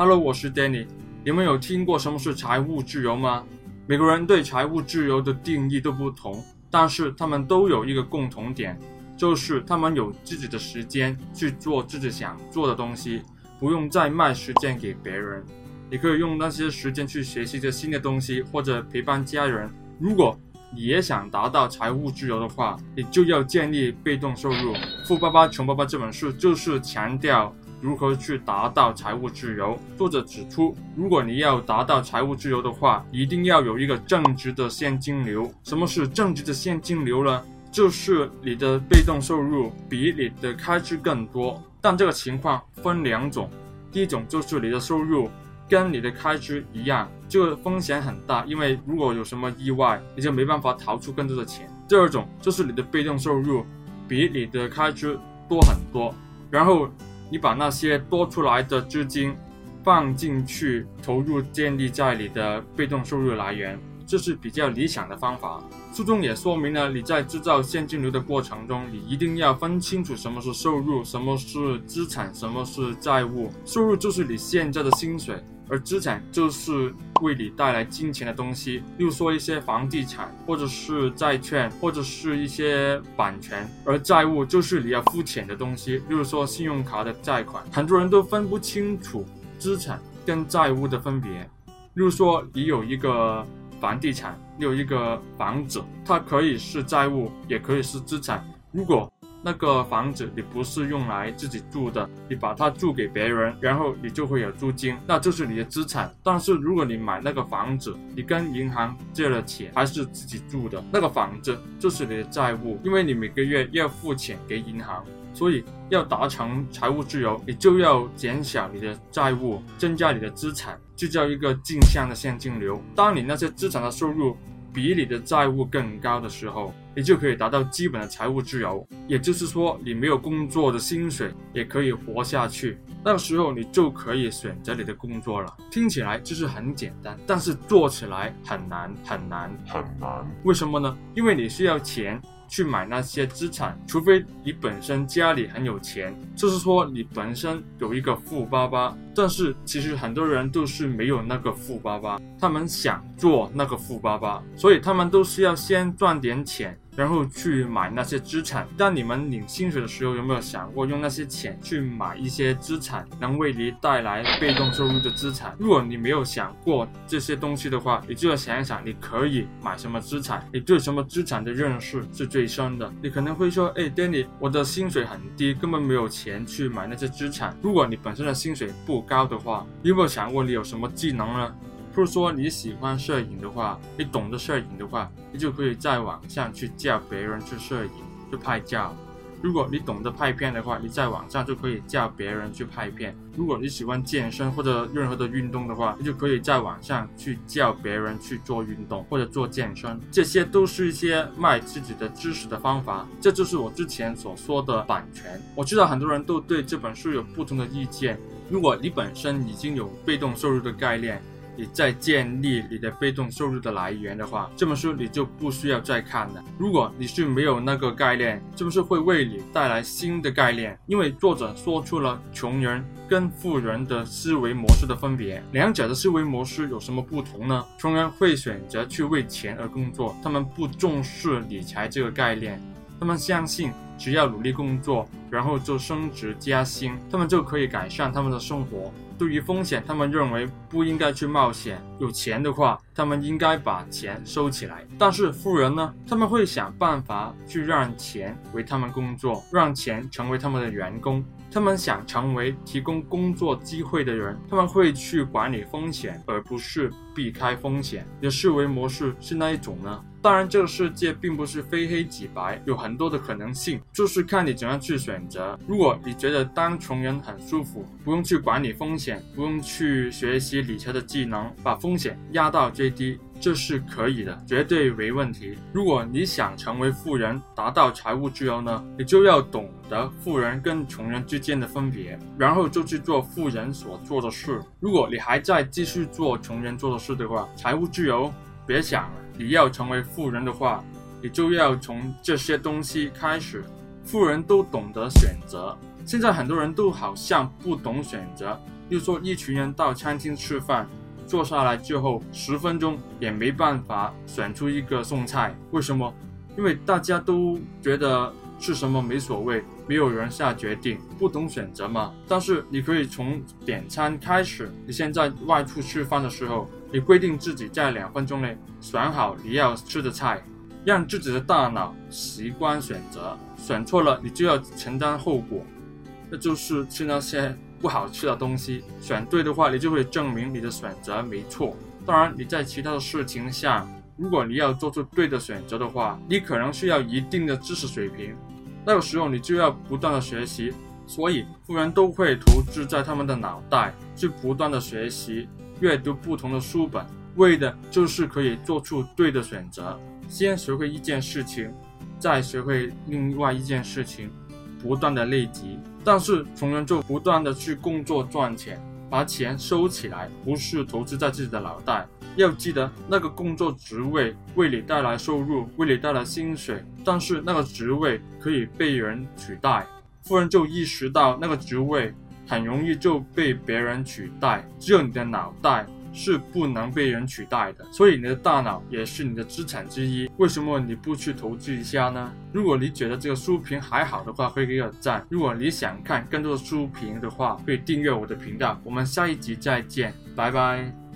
Hello，我是 Danny。你们有听过什么是财务自由吗？每个人对财务自由的定义都不同，但是他们都有一个共同点，就是他们有自己的时间去做自己想做的东西，不用再卖时间给别人。你可以用那些时间去学习一些新的东西，或者陪伴家人。如果你也想达到财务自由的话，你就要建立被动收入。《富爸爸穷爸爸》这本书就是强调如何去达到财务自由。作者指出，如果你要达到财务自由的话，一定要有一个正直的现金流。什么是正直的现金流呢？就是你的被动收入比你的开支更多。但这个情况分两种，第一种就是你的收入。跟你的开支一样，这个风险很大，因为如果有什么意外，你就没办法掏出更多的钱。第二种就是你的被动收入比你的开支多很多，然后你把那些多出来的资金放进去投入，建立在你的被动收入来源，这是比较理想的方法。书中也说明了，你在制造现金流的过程中，你一定要分清楚什么是收入，什么是资产，什么是债务。收入就是你现在的薪水。而资产就是为你带来金钱的东西，例如说一些房地产，或者是债券，或者是一些版权。而债务就是你要付钱的东西，例如说信用卡的债款。很多人都分不清楚资产跟债务的分别。例如说，你有一个房地产，你有一个房子，它可以是债务，也可以是资产。如果那个房子你不是用来自己住的，你把它租给别人，然后你就会有租金，那就是你的资产。但是如果你买那个房子，你跟银行借了钱，还是自己住的，那个房子就是你的债务，因为你每个月要付钱给银行。所以要达成财务自由，你就要减小你的债务，增加你的资产，就叫一个正向的现金流。当你那些资产的收入，比你的债务更高的时候，你就可以达到基本的财务自由。也就是说，你没有工作的薪水也可以活下去。那个时候，你就可以选择你的工作了。听起来就是很简单，但是做起来很难很难很难。为什么呢？因为你需要钱。去买那些资产，除非你本身家里很有钱，就是说你本身有一个富爸爸。但是其实很多人都是没有那个富爸爸，他们想做那个富爸爸，所以他们都是要先赚点钱。然后去买那些资产。当你们领薪水的时候，有没有想过用那些钱去买一些资产，能为你带来被动收入的资产？如果你没有想过这些东西的话，你就要想一想，你可以买什么资产？你对什么资产的认识是最深的？你可能会说：“哎，Danny，我的薪水很低，根本没有钱去买那些资产。”如果你本身的薪水不高的话，你有没有想过你有什么技能呢？或者说你喜欢摄影的话，你懂得摄影的话，你就可以在网上去教别人去摄影、去拍照。如果你懂得拍片的话，你在网上就可以教别人去拍片。如果你喜欢健身或者任何的运动的话，你就可以在网上去教别人去做运动或者做健身。这些都是一些卖自己的知识的方法。这就是我之前所说的版权。我知道很多人都对这本书有不同的意见。如果你本身已经有被动收入的概念，你再建立你的被动收入的来源的话，这本书你就不需要再看了。如果你是没有那个概念，这本书会为你带来新的概念，因为作者说出了穷人跟富人的思维模式的分别。两者的思维模式有什么不同呢？穷人会选择去为钱而工作，他们不重视理财这个概念，他们相信只要努力工作，然后就升职加薪，他们就可以改善他们的生活。对于风险，他们认为不应该去冒险。有钱的话，他们应该把钱收起来。但是富人呢？他们会想办法去让钱为他们工作，让钱成为他们的员工。他们想成为提供工作机会的人，他们会去管理风险，而不是避开风险。你的思维模式是哪一种呢？当然，这个世界并不是非黑即白，有很多的可能性，就是看你怎样去选择。如果你觉得当穷人很舒服，不用去管理风险，不用去学习理财的技能，把风险压到最低，这是可以的，绝对没问题。如果你想成为富人，达到财务自由呢，你就要懂得富人跟穷人之间的分别，然后就去做富人所做的事。如果你还在继续做穷人做的事的话，财务自由别想了。你要成为富人的话，你就要从这些东西开始。富人都懂得选择，现在很多人都好像不懂选择，又说，一群人到餐厅吃饭，坐下来之后十分钟也没办法选出一个送菜，为什么？因为大家都觉得吃什么没所谓，没有人下决定，不懂选择嘛。但是你可以从点餐开始，你现在外出吃饭的时候，你规定自己在两分钟内选好你要吃的菜，让自己的大脑习惯选择，选错了你就要承担后果，那就是吃那些不好吃的东西。选对的话，你就会证明你的选择没错。当然，你在其他的事情下。如果你要做出对的选择的话，你可能需要一定的知识水平，那个时候你就要不断的学习。所以富人都会投资在他们的脑袋，去不断的学习，阅读不同的书本，为的就是可以做出对的选择。先学会一件事情，再学会另外一件事情，不断的累积。但是穷人就不断的去工作赚钱，把钱收起来，不是投资在自己的脑袋。要记得，那个工作职位为你带来收入，为你带来薪水，但是那个职位可以被人取代。富人就意识到，那个职位很容易就被别人取代，只有你的脑袋是不能被人取代的。所以你的大脑也是你的资产之一。为什么你不去投资一下呢？如果你觉得这个书评还好的话，会给个赞。如果你想看更多的书评的话，可以订阅我的频道。我们下一集再见，拜拜。